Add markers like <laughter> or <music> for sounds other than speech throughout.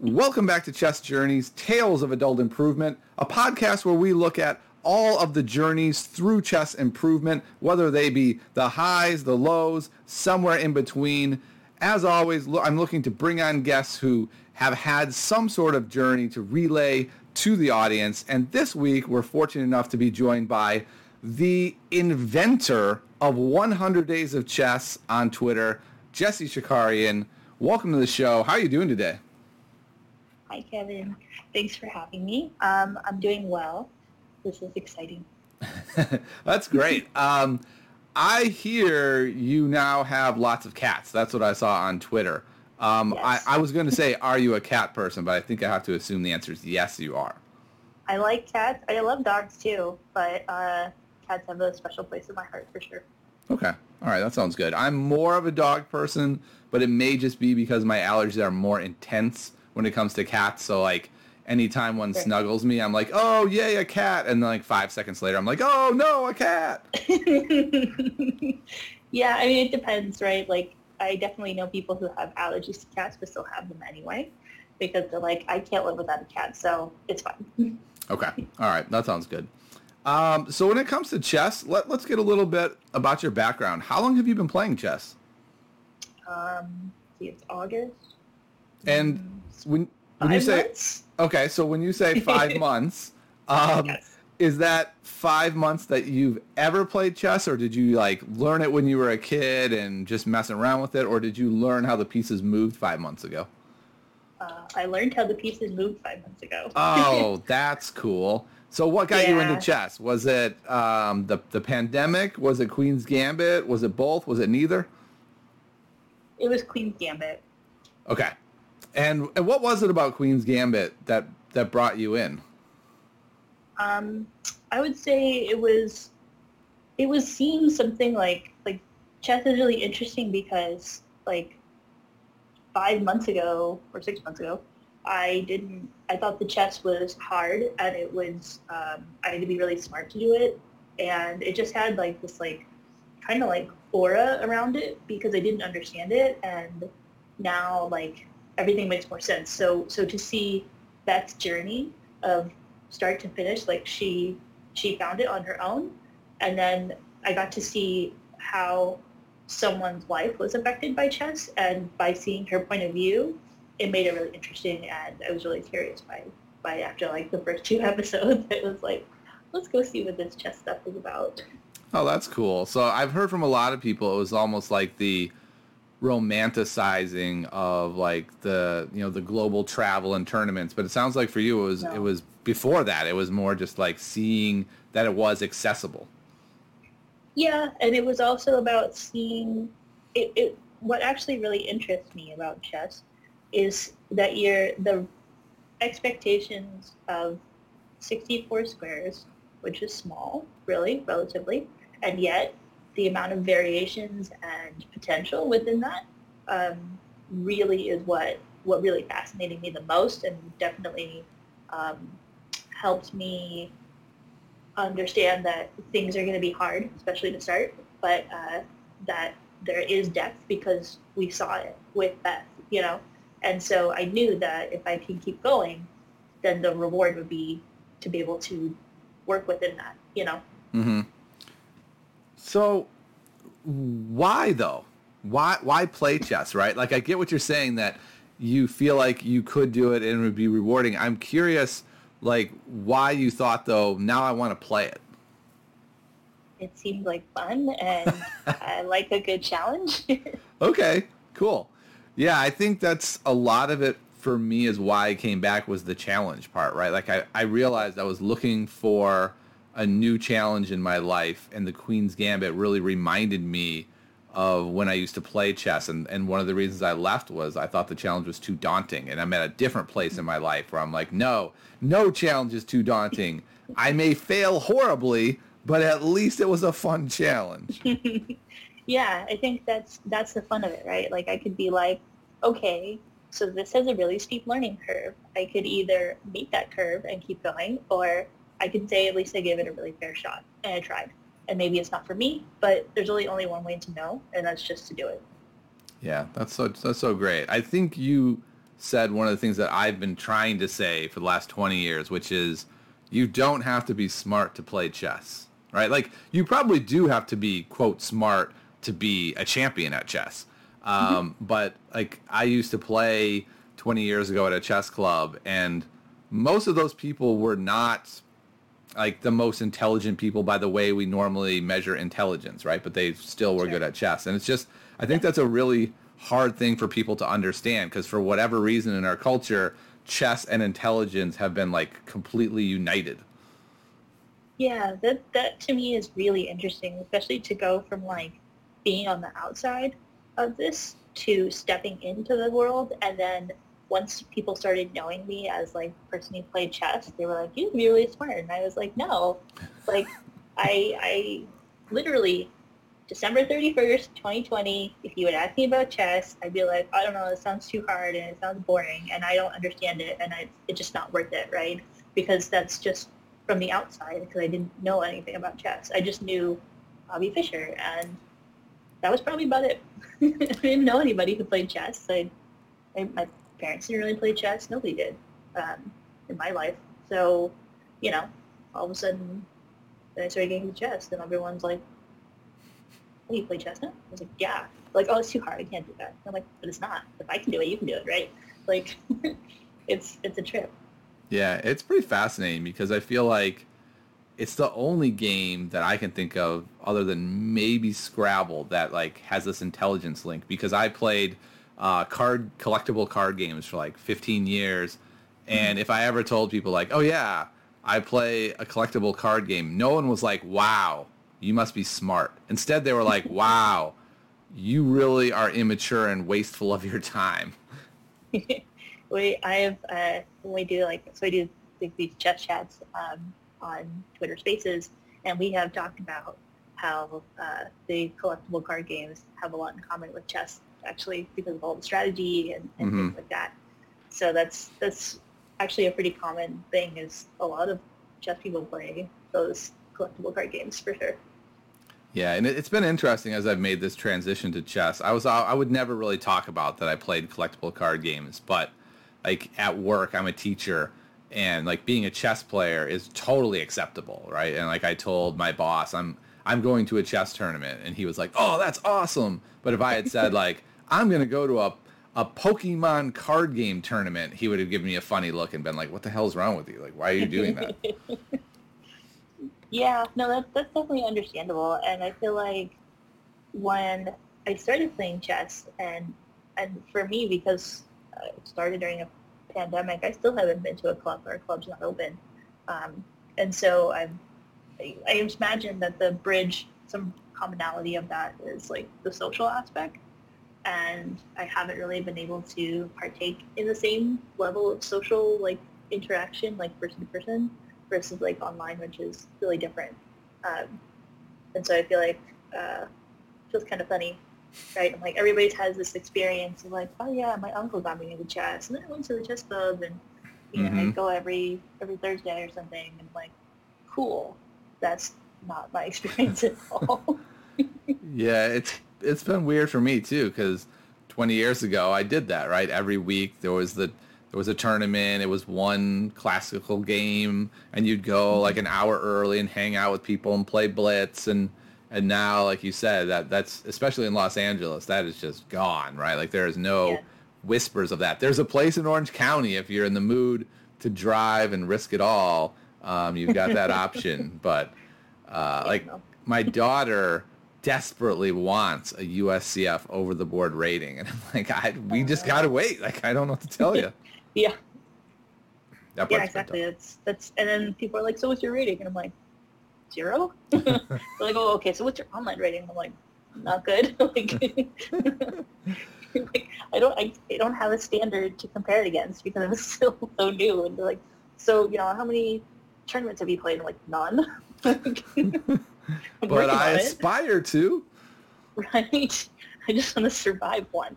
Welcome back to Chess Journeys, Tales of Adult Improvement, a podcast where we look at all of the journeys through chess improvement, whether they be the highs, the lows, somewhere in between. As always, I'm looking to bring on guests who have had some sort of journey to relay to the audience. And this week, we're fortunate enough to be joined by the inventor of 100 Days of Chess on Twitter, Jesse Shakarian. Welcome to the show. How are you doing today? Hi, Kevin. Thanks for having me. Um, I'm doing well. This is exciting. <laughs> That's great. Um, I hear you now have lots of cats. That's what I saw on Twitter. Um, yes. I, I was going to say, are you a cat person? But I think I have to assume the answer is yes, you are. I like cats. I love dogs too, but uh, cats have a special place in my heart for sure. Okay. All right. That sounds good. I'm more of a dog person, but it may just be because my allergies are more intense when it comes to cats. So like anytime one snuggles me, I'm like, oh yay, a cat, and then like five seconds later, I'm like, oh no, a cat. <laughs> yeah, I mean it depends, right? Like I definitely know people who have allergies to cats but still have them anyway because they're like, I can't live without a cat, so it's fine. <laughs> okay, all right, that sounds good. Um, so when it comes to chess, let, let's get a little bit about your background. How long have you been playing chess? Um, see, it's August. And when when you say months? okay, so when you say five <laughs> months, um, yes. is that five months that you've ever played chess, or did you like learn it when you were a kid and just messing around with it, or did you learn how the pieces moved five months ago? Uh, I learned how the pieces moved five months ago. oh, <laughs> that's cool. So what got yeah. you into chess? Was it um, the the pandemic? Was it Queen's Gambit? Was it both? Was it neither? It was Queen's Gambit. Okay. And, and what was it about Queen's Gambit that that brought you in? Um, I would say it was it was seeing something like like chess is really interesting because like five months ago or six months ago, I didn't. I thought the chess was hard and it was um, I had to be really smart to do it, and it just had like this like kind of like aura around it because I didn't understand it, and now like everything makes more sense. So so to see Beth's journey of start to finish, like she she found it on her own, and then I got to see how someone's life was affected by chess, and by seeing her point of view, it made it really interesting, and I was really curious by by after like the first two <laughs> episodes, it was like, let's go see what this chess stuff is about. Oh, that's cool. So I've heard from a lot of people it was almost like the romanticizing of like the you know the global travel and tournaments but it sounds like for you it was no. it was before that it was more just like seeing that it was accessible yeah and it was also about seeing it, it what actually really interests me about chess is that you're the expectations of 64 squares which is small really relatively and yet the amount of variations and potential within that um, really is what what really fascinated me the most and definitely um, helped me understand that things are going to be hard, especially to start, but uh, that there is depth because we saw it with Beth, you know. And so I knew that if I can keep going, then the reward would be to be able to work within that, you know. Mm-hmm. So why though? Why why play chess, right? Like I get what you're saying that you feel like you could do it and it would be rewarding. I'm curious like why you thought though now I want to play it. It seemed like fun and <laughs> I like a good challenge. <laughs> okay, cool. Yeah, I think that's a lot of it for me is why I came back was the challenge part, right? Like I, I realized I was looking for a new challenge in my life, and the Queen's Gambit really reminded me of when I used to play chess. And, and one of the reasons I left was I thought the challenge was too daunting. And I'm at a different place in my life where I'm like, no, no challenge is too daunting. I may fail horribly, but at least it was a fun challenge. <laughs> yeah, I think that's that's the fun of it, right? Like I could be like, okay, so this has a really steep learning curve. I could either meet that curve and keep going, or I can say at least I gave it a really fair shot and I tried. And maybe it's not for me, but there's really only one way to know, and that's just to do it. Yeah, that's so that's so great. I think you said one of the things that I've been trying to say for the last 20 years, which is you don't have to be smart to play chess, right? Like you probably do have to be quote smart to be a champion at chess. Um, mm-hmm. But like I used to play 20 years ago at a chess club, and most of those people were not like the most intelligent people by the way we normally measure intelligence, right? But they still were sure. good at chess, and it's just I think that's a really hard thing for people to understand because for whatever reason in our culture, chess and intelligence have been like completely united. Yeah, that that to me is really interesting, especially to go from like being on the outside of this to stepping into the world and then once people started knowing me as like person who played chess, they were like, "You'd be really smart," and I was like, "No, like I I literally December 31st, 2020, if you would ask me about chess, I'd be like, I don't know, it sounds too hard and it sounds boring and I don't understand it and I, it's just not worth it, right? Because that's just from the outside because I didn't know anything about chess. I just knew Bobby Fischer and that was probably about it. <laughs> I didn't know anybody who played chess. I, I, my parents didn't really play chess. Nobody did um, in my life. So, you know, all of a sudden I started getting into chess and everyone's like, oh, you play chess now? I was like, yeah. Like, oh, it's too hard. I can't do that. I'm like, but it's not. If I can do it, you can do it, right? Like, <laughs> it's it's a trip. Yeah, it's pretty fascinating because I feel like it's the only game that I can think of other than maybe Scrabble that like has this intelligence link because I played uh, card collectible card games for like 15 years and if I ever told people like, "Oh yeah, I play a collectible card game," no one was like, "Wow, you must be smart. Instead, they were like, <laughs> wow, you really are immature and wasteful of your time. <laughs> we, I have, uh, when we do like, so I do these chess chats um, on Twitter Spaces, and we have talked about how uh, the collectible card games have a lot in common with chess, actually, because of all the strategy and, and mm-hmm. things like that. So that's that's actually a pretty common thing. Is a lot of chess people play those collectible card games for sure. Yeah, and it's been interesting as I've made this transition to chess. I was I would never really talk about that I played collectible card games, but like at work, I'm a teacher, and like being a chess player is totally acceptable, right? And like I told my boss, I'm I'm going to a chess tournament, and he was like, "Oh, that's awesome!" But if I had said <laughs> like I'm going to go to a a Pokemon card game tournament, he would have given me a funny look and been like, "What the hell's wrong with you? Like, why are you doing that?" <laughs> Yeah, no, that's that's definitely understandable, and I feel like when I started playing chess, and and for me because it started during a pandemic, I still haven't been to a club. Our club's not open, um, and so I'm I, I imagine that the bridge, some commonality of that is like the social aspect, and I haven't really been able to partake in the same level of social like interaction, like person to person versus like online, which is really different. Um, and so I feel like uh, it feels kind of funny, right? I'm like everybody has this experience of like, oh yeah, my uncle got me into chess, and then I went to the chess club, and you know, mm-hmm. I go every every Thursday or something, and like, cool. That's not my <laughs> experience at all. <laughs> yeah, it's it's been weird for me too, because 20 years ago I did that, right? Every week there was the there was a tournament. It was one classical game, and you'd go mm-hmm. like an hour early and hang out with people and play blitz. And and now, like you said, that that's especially in Los Angeles, that is just gone, right? Like there is no yeah. whispers of that. There's a place in Orange County if you're in the mood to drive and risk it all. Um, you've got that <laughs> option, but uh, like my daughter desperately wants a USCF over the board rating, and I'm like, I, we just uh-huh. gotta wait. Like I don't know what to tell you. <laughs> Yeah. Yeah, exactly. That's that's and then people are like, so what's your rating? And I'm like, zero. <laughs> <laughs> They're like, oh, okay. So what's your online rating? I'm like, not good. like, like, I don't I, I don't have a standard to compare it against because I'm still so new. And they're like, so you know, how many tournaments have you played? I'm like, none. But I aspire to. Right. I just want to survive one.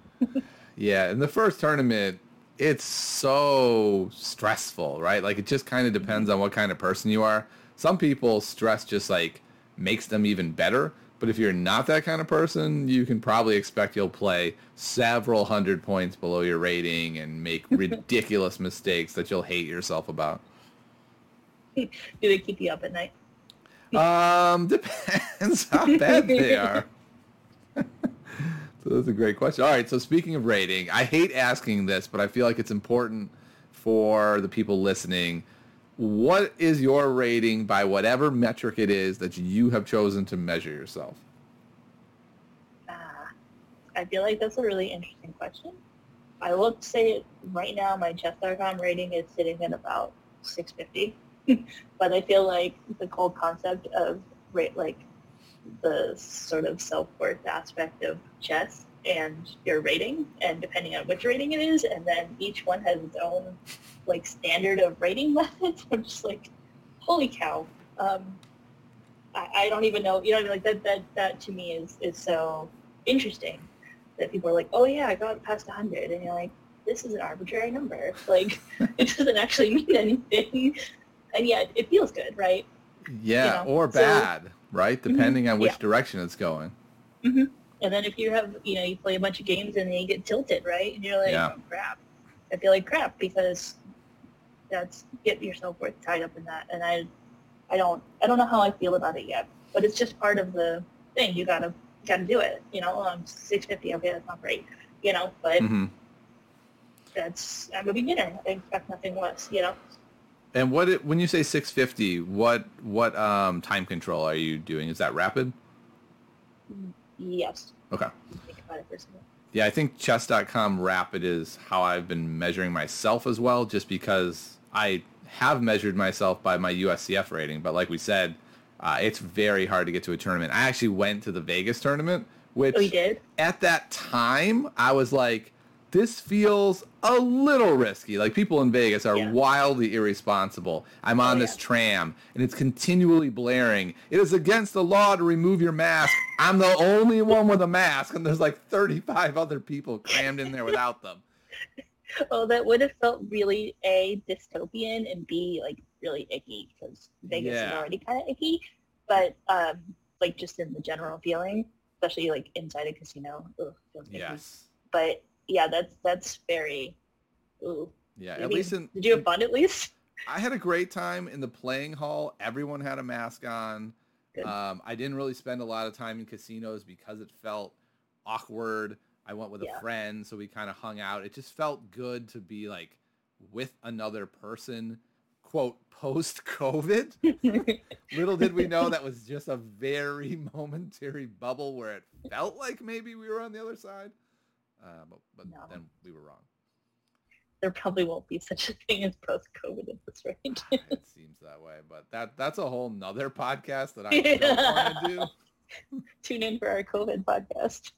yeah, in the first tournament, it's so stressful, right? Like it just kind of mm-hmm. depends on what kind of person you are. Some people stress just like makes them even better. But if you're not that kind of person, you can probably expect you'll play several hundred points below your rating and make <laughs> ridiculous mistakes that you'll hate yourself about. <laughs> Do they keep you up at night? Um, <laughs> depends how bad they <laughs> are. <laughs> so that's a great question. All right, so speaking of rating, I hate asking this, but I feel like it's important for the people listening. What is your rating by whatever metric it is that you have chosen to measure yourself? Uh, I feel like that's a really interesting question. I will say right now my chess.com rating is sitting at about 650. <laughs> but I feel like the whole concept of like the sort of self-worth aspect of chess and your rating and depending on which rating it is and then each one has its own like standard of rating <laughs> methods i'm just like holy cow um, I, I don't even know you know I mean? like that that that to me is is so interesting that people are like oh yeah i got past 100 and you're like this is an arbitrary number like <laughs> it doesn't actually mean anything and yet it feels good, right? Yeah, you know? or bad, so, right? Mm-hmm. Depending mm-hmm, on which yeah. direction it's going. Mm-hmm. And then if you have, you know, you play a bunch of games and then you get tilted, right? And you're like, yeah. oh, crap. I feel like crap because that's get yourself worth tied up in that. And I, I don't, I don't know how I feel about it yet, but it's just part of the thing. You gotta, gotta do it. You know, I'm 650. Okay, that's not great. You know, but mm-hmm. that's I'm a beginner. I expect nothing less. You know. And what it, when you say 650, what what um, time control are you doing? Is that rapid? Yes. Okay. Yeah, I think chess.com rapid is how I've been measuring myself as well, just because I have measured myself by my USCF rating. But like we said, uh, it's very hard to get to a tournament. I actually went to the Vegas tournament, which oh, at that time I was like, this feels a little risky. Like people in Vegas are yeah. wildly irresponsible. I'm on oh, this yeah. tram and it's continually blaring. It is against the law to remove your mask. I'm the only one with a mask and there's like 35 other people crammed in there without them. Well, <laughs> that would have felt really a dystopian and b like really icky because Vegas yeah. is already kind of icky. But um, like just in the general feeling, especially like inside a casino, ugh, feels icky. Yes. But yeah, that's that's very. Ooh. Yeah, Maybe, at least in. Did you have fun at least? I had a great time in the playing hall. Everyone had a mask on. Um, I didn't really spend a lot of time in casinos because it felt awkward. I went with yeah. a friend, so we kind of hung out. It just felt good to be like with another person, quote, post COVID. <laughs> Little did we know that was just a very <laughs> momentary bubble where it felt like maybe we were on the other side. Uh, but but no. then we were wrong. There probably won't be such a thing as post-COVID at this rate. <laughs> it seems that way, but that that's a whole nother podcast that I <laughs> don't want to do. <laughs> Tune in for our COVID podcast.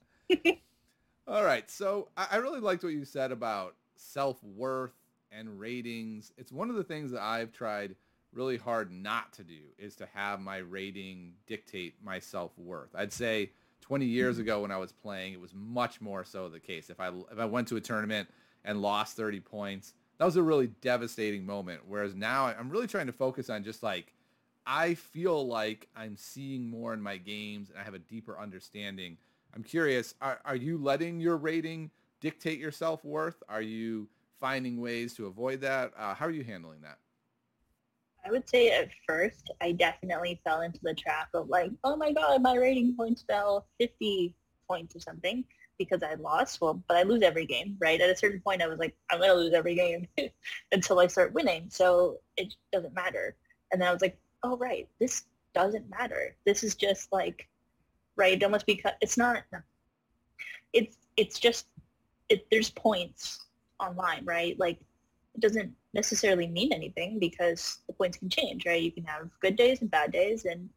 All right, so I, I really liked what you said about self-worth and ratings. It's one of the things that I've tried really hard not to do is to have my rating dictate my self-worth. I'd say 20 years ago when I was playing, it was much more so the case. If I if I went to a tournament and lost 30 points, that was a really devastating moment. Whereas now I'm really trying to focus on just like I feel like I'm seeing more in my games and I have a deeper understanding. I'm curious, are, are you letting your rating dictate your self-worth? Are you finding ways to avoid that? Uh, how are you handling that? I would say at first I definitely fell into the trap of like, oh my god, my rating points fell 50 points or something because I lost. Well, but I lose every game, right? At a certain point, I was like, I'm gonna lose every game <laughs> until I start winning. So it doesn't matter. And then I was like, oh right, this doesn't matter. This is just like, right? Almost because it's not. It's it's just it. There's points online, right? Like it doesn't necessarily mean anything because the points can change, right? You can have good days and bad days and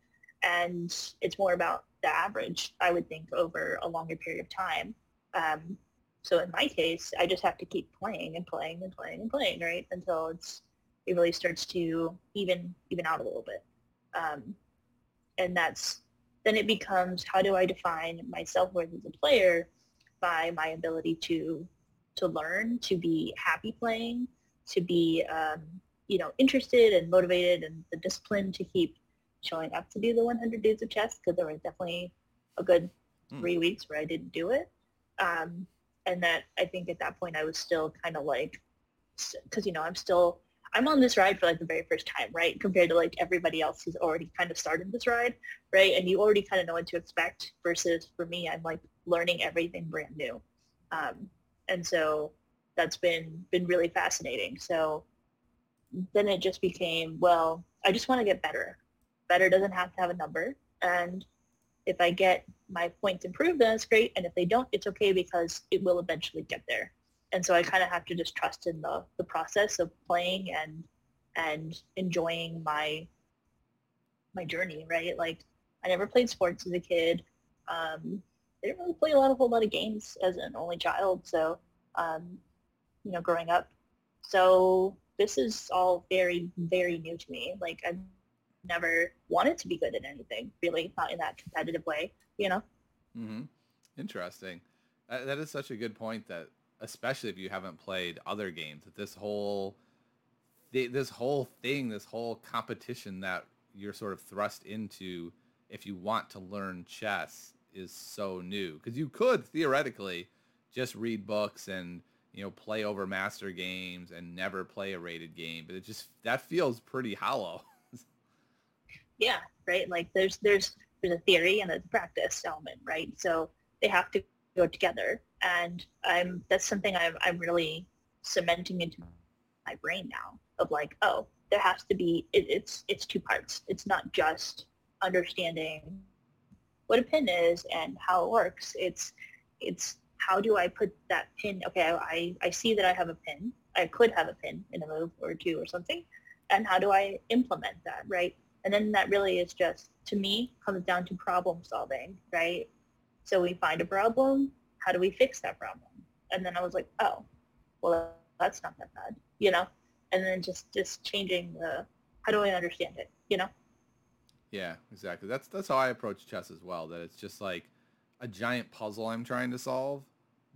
and it's more about the average, I would think, over a longer period of time. Um, so in my case, I just have to keep playing and playing and playing and playing, right, until it's it really starts to even even out a little bit. Um, and that's then it becomes how do I define my self-worth as a player by my ability to to learn, to be happy playing, to be, um, you know, interested and motivated and the discipline to keep showing up to do the 100 days of chess because there were definitely a good hmm. three weeks where I didn't do it. Um, and that I think at that point I was still kind of like, because, you know, I'm still, I'm on this ride for like the very first time, right? Compared to like everybody else who's already kind of started this ride, right? And you already kind of know what to expect versus for me, I'm like learning everything brand new. Um, and so that's been, been really fascinating. So then it just became, well, I just want to get better. Better doesn't have to have a number. And if I get my points improved, then it's great. And if they don't, it's okay because it will eventually get there. And so I kind of have to just trust in the, the process of playing and and enjoying my my journey, right? Like I never played sports as a kid. Um, I didn't really play a lot of whole lot of games as an only child. So, um, you know, growing up. So this is all very, very new to me. Like I've never wanted to be good at anything, really, not in that competitive way, you know? Mm-hmm. Interesting. That, that is such a good point that, especially if you haven't played other games, that this whole, this whole thing, this whole competition that you're sort of thrust into if you want to learn chess is so new. Because you could theoretically just read books and you know play over master games and never play a rated game, but it just that feels pretty hollow. <laughs> yeah, right. Like there's there's there's a theory and a practice element, right? So they have to go together, and I'm that's something I'm I'm really cementing into my brain now of like, oh, there has to be it, it's it's two parts. It's not just understanding what a pin is and how it works. It's it's how do I put that pin? Okay, I, I see that I have a pin. I could have a pin in a move or two or something. And how do I implement that, right? And then that really is just, to me, comes down to problem solving, right? So we find a problem. How do we fix that problem? And then I was like, oh, well, that's not that bad, you know? And then just, just changing the, how do I understand it, you know? Yeah, exactly. That's, that's how I approach chess as well, that it's just like a giant puzzle I'm trying to solve,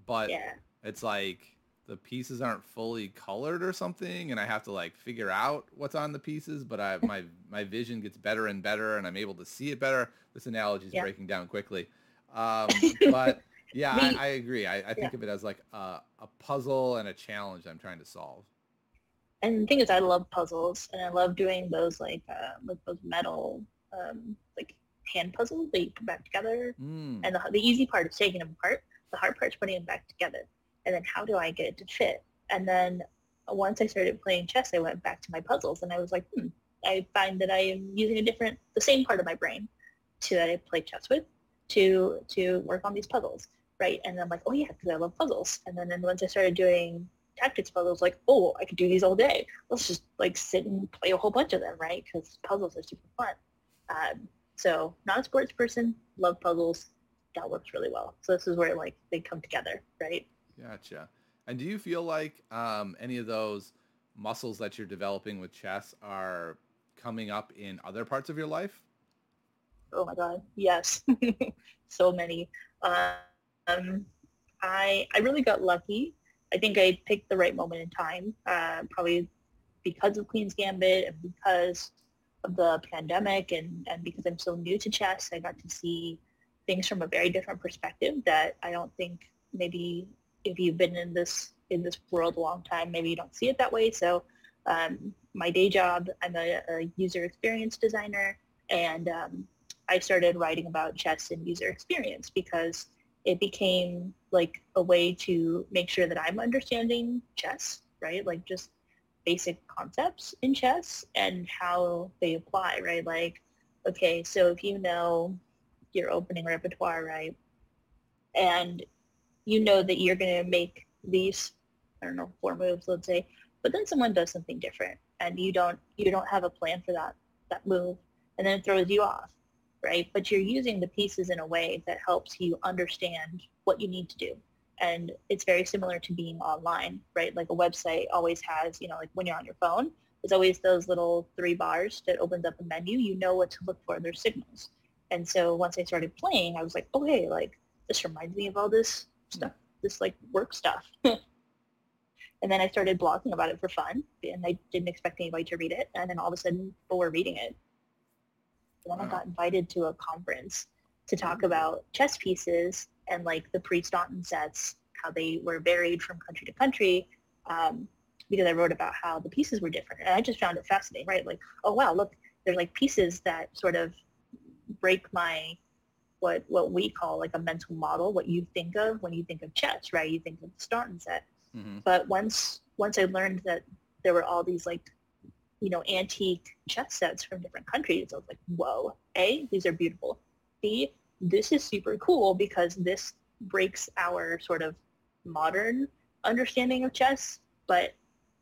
but yeah. it's like the pieces aren't fully colored or something and I have to like figure out what's on the pieces, but I my <laughs> my vision gets better and better and I'm able to see it better. This analogy is yeah. breaking down quickly. <laughs> Um, but yeah, I, I, agree. I, I think yeah. of it as like a, a puzzle and a challenge I'm trying to solve. And the thing is, I love puzzles, and I love doing those like uh, like those metal um, like hand puzzles that you put back together. Mm. And the, the easy part is taking them apart. The hard part is putting them back together and then how do I get it to fit? And then once I started playing chess, I went back to my puzzles and I was like, hmm, I find that I am using a different, the same part of my brain to that I play chess with to to work on these puzzles, right? And I'm like, oh yeah, because I love puzzles. And then, then once I started doing tactics puzzles, like, oh, I could do these all day. Let's just like sit and play a whole bunch of them, right? Because puzzles are super fun. Um, so not a sports person, love puzzles. That works really well. So this is where like they come together, right? Gotcha. And do you feel like um, any of those muscles that you're developing with chess are coming up in other parts of your life? Oh my God, yes, <laughs> so many. Um, I I really got lucky. I think I picked the right moment in time, uh, probably because of Queen's Gambit and because of the pandemic and, and because I'm so new to chess, I got to see things from a very different perspective that I don't think maybe if you've been in this in this world a long time, maybe you don't see it that way. So um, my day job, I'm a, a, user experience designer, and um, I started writing about chess and user experience because it became like a way to make sure that I'm understanding chess, right? Like just basic concepts in chess and how they apply, right? Like, okay, so if you know your opening repertoire, right, and you know that you're going to make these, I don't know, four moves, let's say, but then someone does something different and you don't, you don't have a plan for that, that move and then it throws you off, right? But you're using the pieces in a way that helps you understand what you need to do. And it's very similar to being online, right? Like a website always has, you know, like when you're on your phone, there's always those little three bars that opens up a menu. You know what to look for. There's signals. And so once I started playing, I was like, oh, hey, like this reminds me of all this stuff, this like work stuff. <laughs> and then I started blogging about it for fun, and I didn't expect anybody to read it. And then all of a sudden, people were reading it. And then wow. I got invited to a conference to talk about chess pieces and like the pre-Staunton sets, how they were varied from country to country, um, because I wrote about how the pieces were different. And I just found it fascinating, right? Like, oh wow, look, there's like pieces that sort of break my what what we call like a mental model, what you think of when you think of chess, right? You think of the Staunton set. Mm-hmm. But once once I learned that there were all these like you know antique chess sets from different countries, I was like, whoa! A, these are beautiful. B, this is super cool because this breaks our sort of modern understanding of chess, but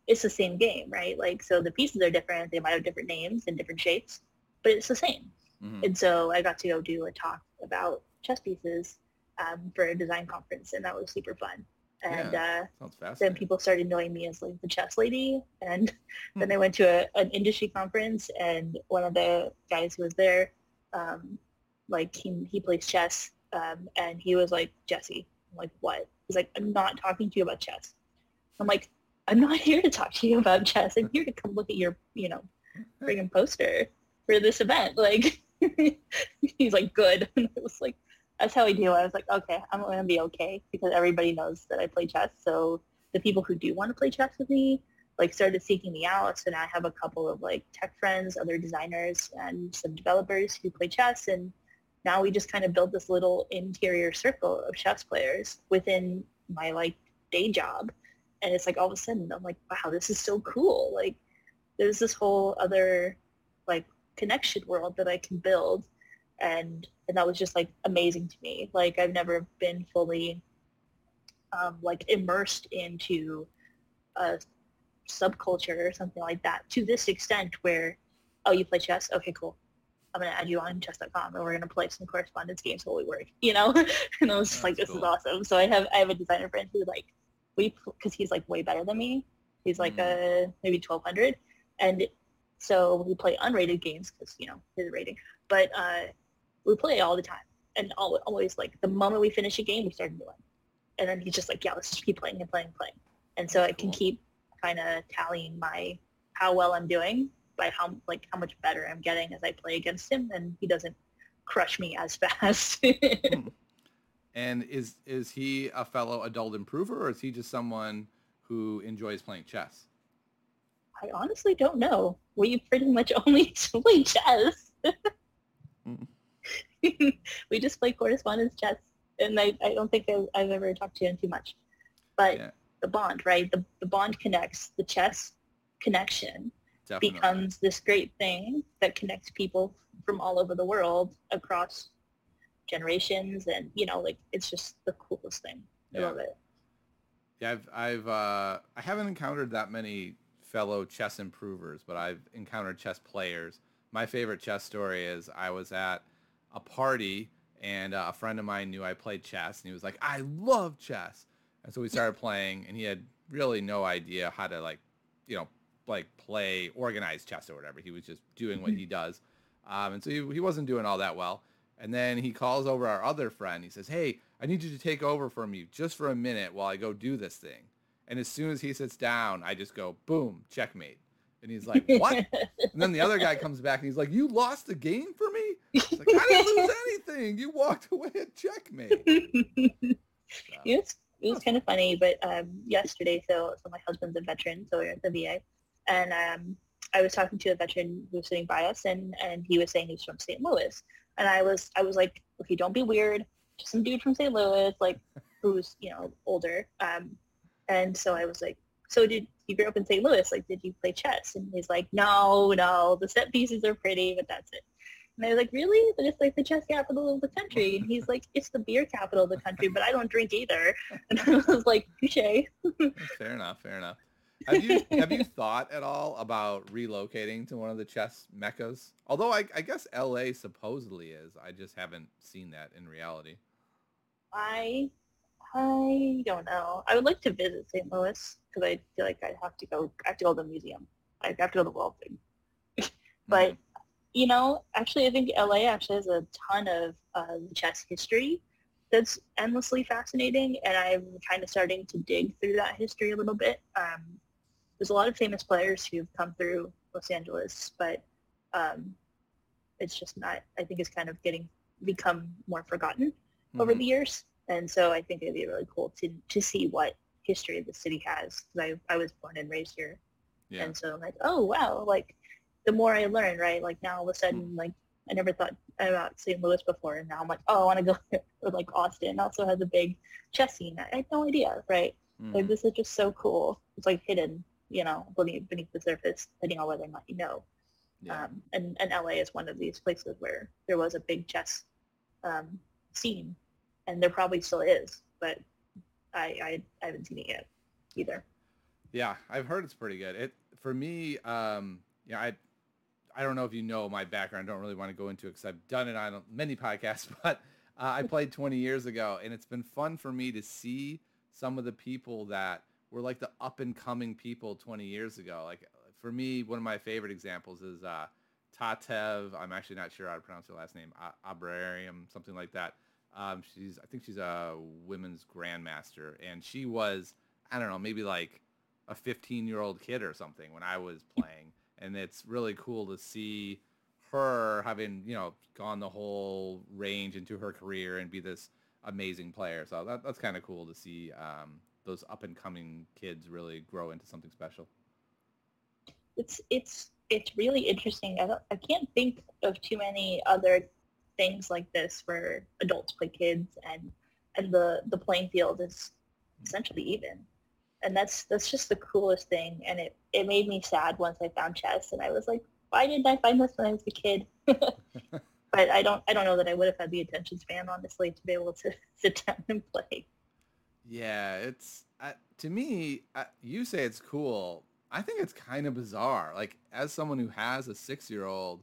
it's the same game, right? Like, so the pieces are different. They might have different names and different shapes, but it's the same. Mm-hmm. And so I got to go do a talk about chess pieces um, for a design conference, and that was super fun. And yeah, uh, then people started knowing me as like the chess lady. And hmm. then I went to a, an industry conference, and one of the guys who was there, um, like he he plays chess, um, and he was like, Jesse, I'm like what? He's like, I'm not talking to you about chess. I'm like, I'm not here to talk to you about chess. I'm here to come look at your, you know, <laughs> friggin' poster for this event. Like, <laughs> he's like, good. <laughs> And it was like, that's how I do. I was like, okay, I'm going to be okay because everybody knows that I play chess. So the people who do want to play chess with me, like started seeking me out. So now I have a couple of like tech friends, other designers, and some developers who play chess. And now we just kind of build this little interior circle of chess players within my like day job. And it's like all of a sudden I'm like, wow, this is so cool. Like there's this whole other like connection world that I can build. And, and that was just like amazing to me. Like I've never been fully um, like immersed into a subculture or something like that to this extent where, oh, you play chess? Okay, cool. I'm going to add you on chess.com and we're going to play some correspondence games while we work, you know? <laughs> and I was just like, this cool. is awesome. So I have, I have a designer friend who like, we, cause he's like way better than me. He's like mm. a, maybe 1200. And so we play unrated games because, you know, his rating. But uh, we play all the time. And always, like, the moment we finish a game, we start a new one. And then he's just like, yeah, let's just keep playing and playing and playing. And so I can keep kind of tallying my how well I'm doing by how like how much better I'm getting as I play against him, and he doesn't crush me as <laughs> fast. Hmm. <laughs> And is is he a fellow adult improver, or is he just someone who enjoys playing chess? I honestly don't know. We pretty much <laughs> only play chess. mm. <laughs> we just play correspondence chess, and I, I don't think I've, I've ever talked to him too much. But yeah. the bond, right? The, the bond connects. The chess connection Definitely. becomes this great thing that connects people from all over the world across generations, and you know, like it's just the coolest thing. I yeah. love it. Yeah, I've I've uh, I haven't encountered that many fellow chess improvers, but I've encountered chess players. My favorite chess story is I was at a party and uh, a friend of mine knew I played chess and he was like, I love chess. And so we started <laughs> playing and he had really no idea how to like, you know, like play organized chess or whatever. He was just doing what mm-hmm. he does. Um, and so he, he wasn't doing all that well. And then he calls over our other friend. He says, hey, I need you to take over for me just for a minute while I go do this thing. And as soon as he sits down, I just go, boom, checkmate. And he's like, what? and then the other guy comes back and he's like, you lost the game for me? Like, I didn't lose <laughs> anything. You walked away at checkmate. So. Yes, <laughs> it was kind of funny, but um, yesterday, so so my husband's a veteran, so we are at the VA, and um, I was talking to a veteran who was sitting by us, and and he was saying he's from St. Louis, and I was I was like, okay, don't be weird, just some dude from St. Louis, like who's you know older, um, and so I was like, so did you grew up in St. Louis? Like, did you play chess? And he's like, no, no, the set pieces are pretty, but that's it. And I was like, really? But it's like the chess capital of the country. And he's like, it's the beer capital of the country, but I don't drink either. <laughs> And I was like, touche. <laughs> fair enough, fair enough. Have you have you thought at all about relocating to one of the chess meccas? Although I, I guess L.A. supposedly is. I just haven't seen that in reality. I I don't know. I would like to visit St. Louis because I feel like I'd have to go. I have to go to the museum. I have to go to the World Thing. <laughs> but mm-hmm. you know, actually, I think LA actually has a ton of uh, chess history that's endlessly fascinating, and I'm kind of starting to dig through that history a little bit. Um, there's a lot of famous players who've come through Los Angeles, but um, it's just not. I think it's kind of getting become more forgotten mm-hmm. over the years. And so I think it'd be really cool to to see what history the city has. I I was born and raised here, yeah. and so I'm like, oh wow, like the more I learn, right? Like now all of a sudden, mm-hmm. like I never thought about St. Louis before, and now I'm like, oh, I want <laughs> to go. or like Austin also has a big chess scene. I had no idea, right? Mm. Like this is just so cool. It's like hidden, you know, beneath beneath the surface, depending on whether or not you know. Yeah. Um, and and LA is one of these places where there was a big chess um, scene, and there probably still is, but I, I I haven't seen it yet either. Yeah, I've heard it's pretty good. It for me, um, I I don't know if you know my background. I don't really want to go into it because I've done it on many podcasts, <laughs> but uh, I played 20 years ago, and it's been fun for me to see some of the people that were like the up and coming people 20 years ago. Like for me, one of my favorite examples is uh, Tatev. I'm actually not sure how to pronounce your last name. Abrarium, something like that. Um, she's I think she's a women's grandmaster, and she was I don't know maybe like a 15 year old kid or something when I was playing and it's really cool to see her having you know gone the whole range into her career and be this amazing player. So that, that's kind of cool to see um, those up and coming kids really grow into something special. It's it's it's really interesting. I, I can't think of too many other things like this where adults play kids and and the the playing field is essentially even. And that's that's just the coolest thing. And it it made me sad once i found chess and i was like why didn't i find this when i was a kid? <laughs> <laughs> But i don't i don't know that i would have had the attention span honestly to be able to <laughs> sit down and play. Yeah it's uh, to me uh, you say it's cool. I think it's kind of bizarre. Like as someone who has a six year old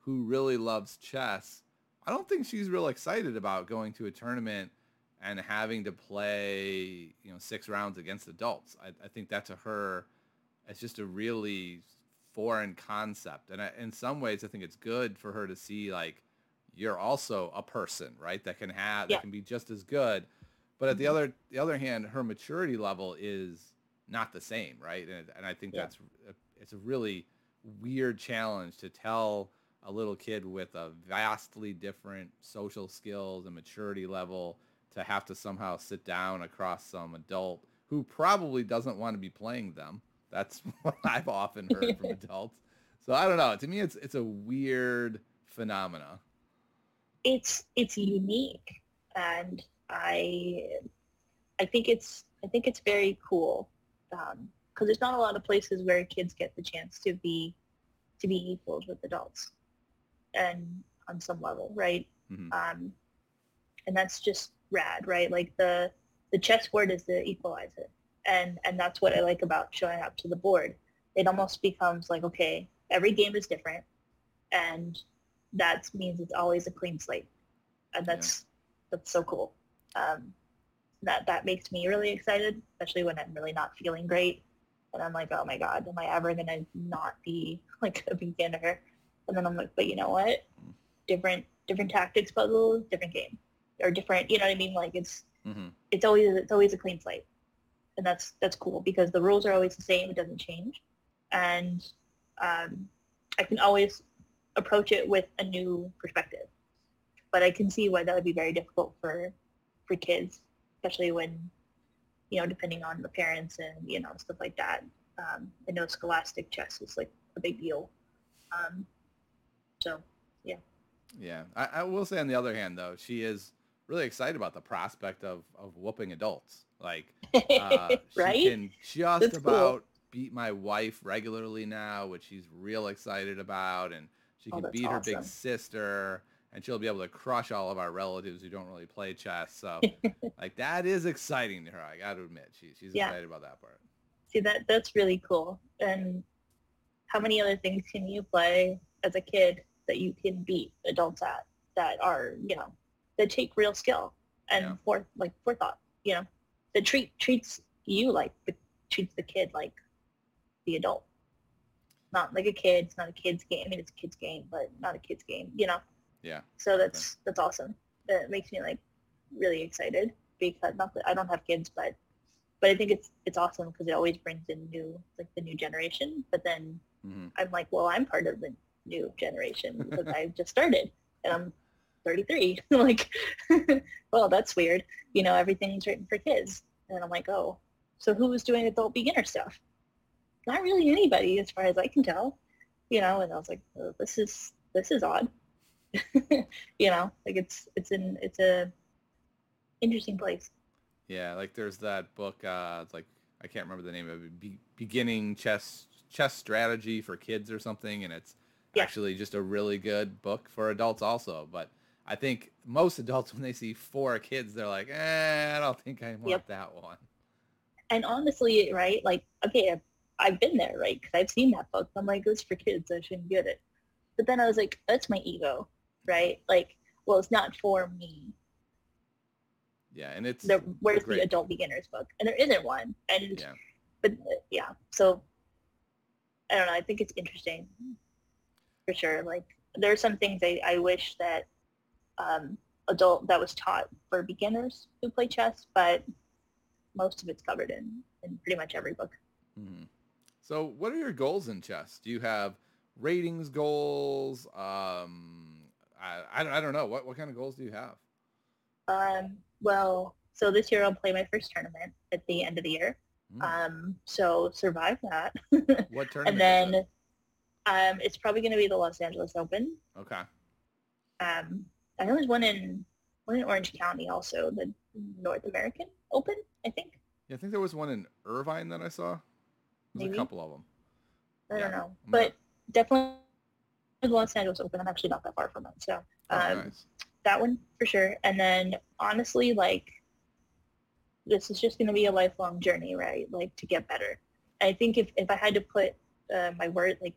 who really loves chess i don't think she's real excited about going to a tournament and having to play, you know, six rounds against adults. I, I think that to her, it's just a really foreign concept. And I, in some ways, I think it's good for her to see like you're also a person, right? That can have yeah. that can be just as good. But at the mm-hmm. other the other hand, her maturity level is not the same, right? And, and I think yeah. that's it's a really weird challenge to tell a little kid with a vastly different social skills and maturity level to have to somehow sit down across some adult who probably doesn't want to be playing them. That's <laughs> what I've often heard from <laughs> adults. So I don't know. To me, it's it's a weird phenomena. It's it's unique, and I I think it's I think it's very cool because um, there's not a lot of places where kids get the chance to be to be equals with adults, and on some level, right? Mm-hmm. Um, and that's just rad, right? Like the the chessboard is the equalizer, and and that's what I like about showing up to the board. It almost becomes like okay, every game is different, and that means it's always a clean slate, and that's yeah. that's so cool. Um, that that makes me really excited, especially when I'm really not feeling great, and I'm like, oh my god, am I ever gonna not be <laughs> like a beginner? And then I'm like, but you know what? Different different tactics puzzles, different game or different. You know what I mean? Like it's mm-hmm. it's always it's always a clean slate, and that's that's cool because the rules are always the same. It doesn't change, and um, I can always approach it with a new perspective. But I can see why that would be very difficult for for kids, especially when you know depending on the parents and you know stuff like that. Um, I know scholastic chess is like a big deal. Um, so yeah. Yeah, I, I, will say on the other hand though, she is really excited about the prospect of of whooping adults. Like, <laughs> uh, right? she can just That's about cool. beat my wife regularly now, which she's real excited about, and she oh, can oh, beat awesome. her big sister, and she'll be able to crush all of our relatives who don't really play chess. So, <laughs> like, that is exciting to her. I got to admit, she she's yeah. excited about that part. See, that that's really cool. And how many other things can you play as a kid that you can beat adults at that are, you know, that take real skill and yeah. for like forethought, you know, that treat treats you like the, treats the kid like the adult. Not like a kid. It's not a kid's game. I mean, it's a kid's game, but not a kid's game. You know. Yeah. So that's okay. that's awesome. That makes me like really excited because not that I don't have kids, but but I think it's it's awesome because it always brings in new like the new generation. But then mm-hmm. I'm like, well, I'm part of the new generation because I just started, and I'm 33. <laughs> like, <laughs> well, that's weird. You know, everything's written for kids. And I'm like, oh, so who was doing adult beginner stuff? Not really anybody, as far as I can tell. You know, and I was like, oh, this is this is odd. <laughs> you know, like it's it's an it's a interesting place. Yeah, like there's that book. Uh, like I can't remember the name of it. Be- beginning chess chess strategy for kids or something, and it's yeah. actually just a really good book for adults also. But I think most adults, <laughs> when they see four kids, they're like, eh, I don't think I want yep. that one. And honestly, right, like, okay, I've, I've been there, right, because I've seen that book. I'm like, it's for kids. I shouldn't get it. But then I was like, that's my ego, right? Like, well, it's not for me. Yeah, and it's there, where's the adult beginners book? And there isn't one. And yeah. but yeah, so I don't know. I think it's interesting for sure. Like there are some things I, I wish that um, adult that was taught for beginners who play chess, but most of it's covered in, in pretty much every book. Mm-hmm. So what are your goals in chess? Do you have ratings goals? Um, I, I, I don't know. What, what kind of goals do you have? Um, well, so this year I'll play my first tournament at the end of the year. Mm. Um, so survive that. what <laughs> tournament? and then um, it's probably going to be the Los Angeles Open. Okay. Um, I know there's one in one in Orange County also, the North American Open, I think. Yeah, I think there was one in Irvine that I saw. There's Maybe. a couple of them. I yeah. don't know, but definitely the Los Angeles Open. I'm actually not that far from it, so oh, um, nice. that one for sure. And then honestly, like this is just going to be a lifelong journey, right? Like to get better. I think if if I had to put uh, my word like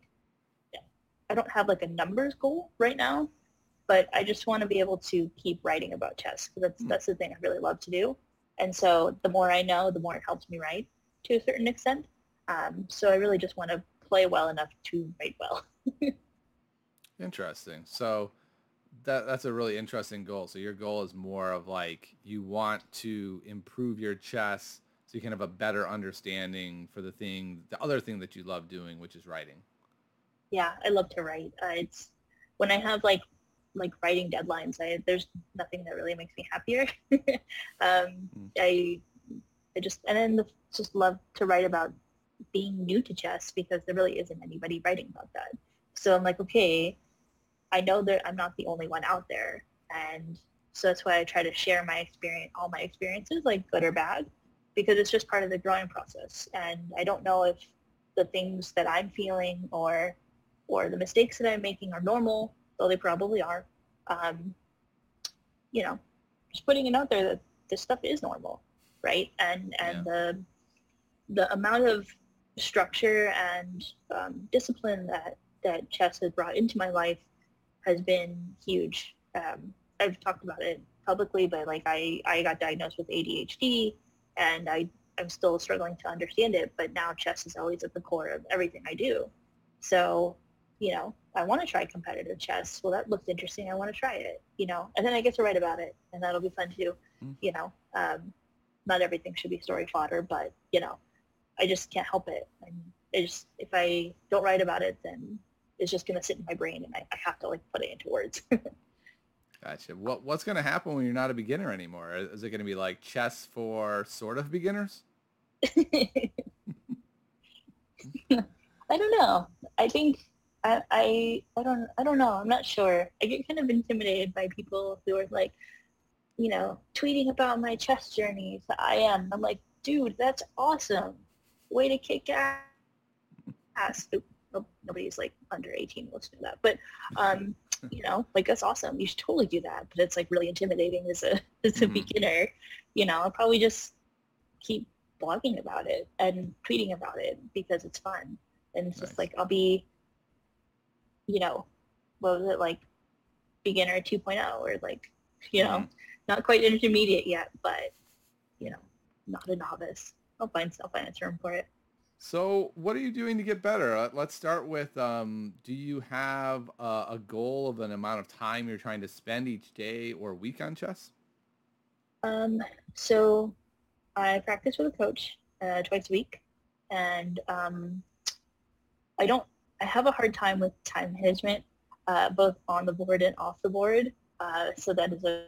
I don't have like a numbers goal right now, but I just want to be able to keep writing about chess because that's, mm. that's the thing I really love to do. And so the more I know, the more it helps me write to a certain extent. Um, so I really just want to play well enough to write well. <laughs> interesting. So that that's a really interesting goal. So your goal is more of like you want to improve your chess so you can have a better understanding for the thing, the other thing that you love doing, which is writing yeah, I love to write. Uh, it's when I have like like writing deadlines. I there's nothing that really makes me happier. <laughs> um, mm. I I just and then the, just love to write about being new to chess because there really isn't anybody writing about that. So I'm like, okay, I know that I'm not the only one out there, and so that's why I try to share my experience, all my experiences, like good or bad, because it's just part of the growing process. And I don't know if the things that I'm feeling or or the mistakes that I'm making are normal, though they probably are. Um, you know, just putting it out there that this stuff is normal, right? And and yeah. the the amount of structure and um, discipline that that chess has brought into my life has been huge. Um, I've talked about it publicly, but like I, I got diagnosed with ADHD and I, I'm still struggling to understand it, but now chess is always at the core of everything I do. So you know, I want to try competitive chess. Well, that looks interesting. I want to try it, you know, and then I get to write about it, and that'll be fun too. Mm. You know, um, not everything should be story fodder, but you know, I just can't help it. And I just if I don't write about it, then it's just going to sit in my brain, and I, I have to like put it into words. <laughs> gotcha. What what's going to happen when you're not a beginner anymore? Is it going to be like chess for sort of beginners? <laughs> <laughs> I don't know. I think I, I I don't I don't know. I'm not sure. I get kind of intimidated by people who are like, you know, tweeting about my chess journeys. I am. I'm like, dude, that's awesome. Way to kick ass. Nobody's like under 18 listening to that, but um, you know, like that's awesome. You should totally do that. But it's like really intimidating as a <laughs> as a mm-hmm. beginner. You know, I'll probably just keep blogging about it and tweeting about it because it's fun. And it's nice. just like I'll be you know, what was it like beginner 2.0 or like, you know, mm-hmm. not quite intermediate yet, but, you know, not a novice. I'll find, I'll find a term for it. So what are you doing to get better? Uh, let's start with, um, do you have a, a, goal of an amount of time you're trying to spend each day or week on chess? Um, so I practice with a coach uh, twice a week and um, I don't I have a hard time with time management, uh, both on the board and off the board. Uh, so that is a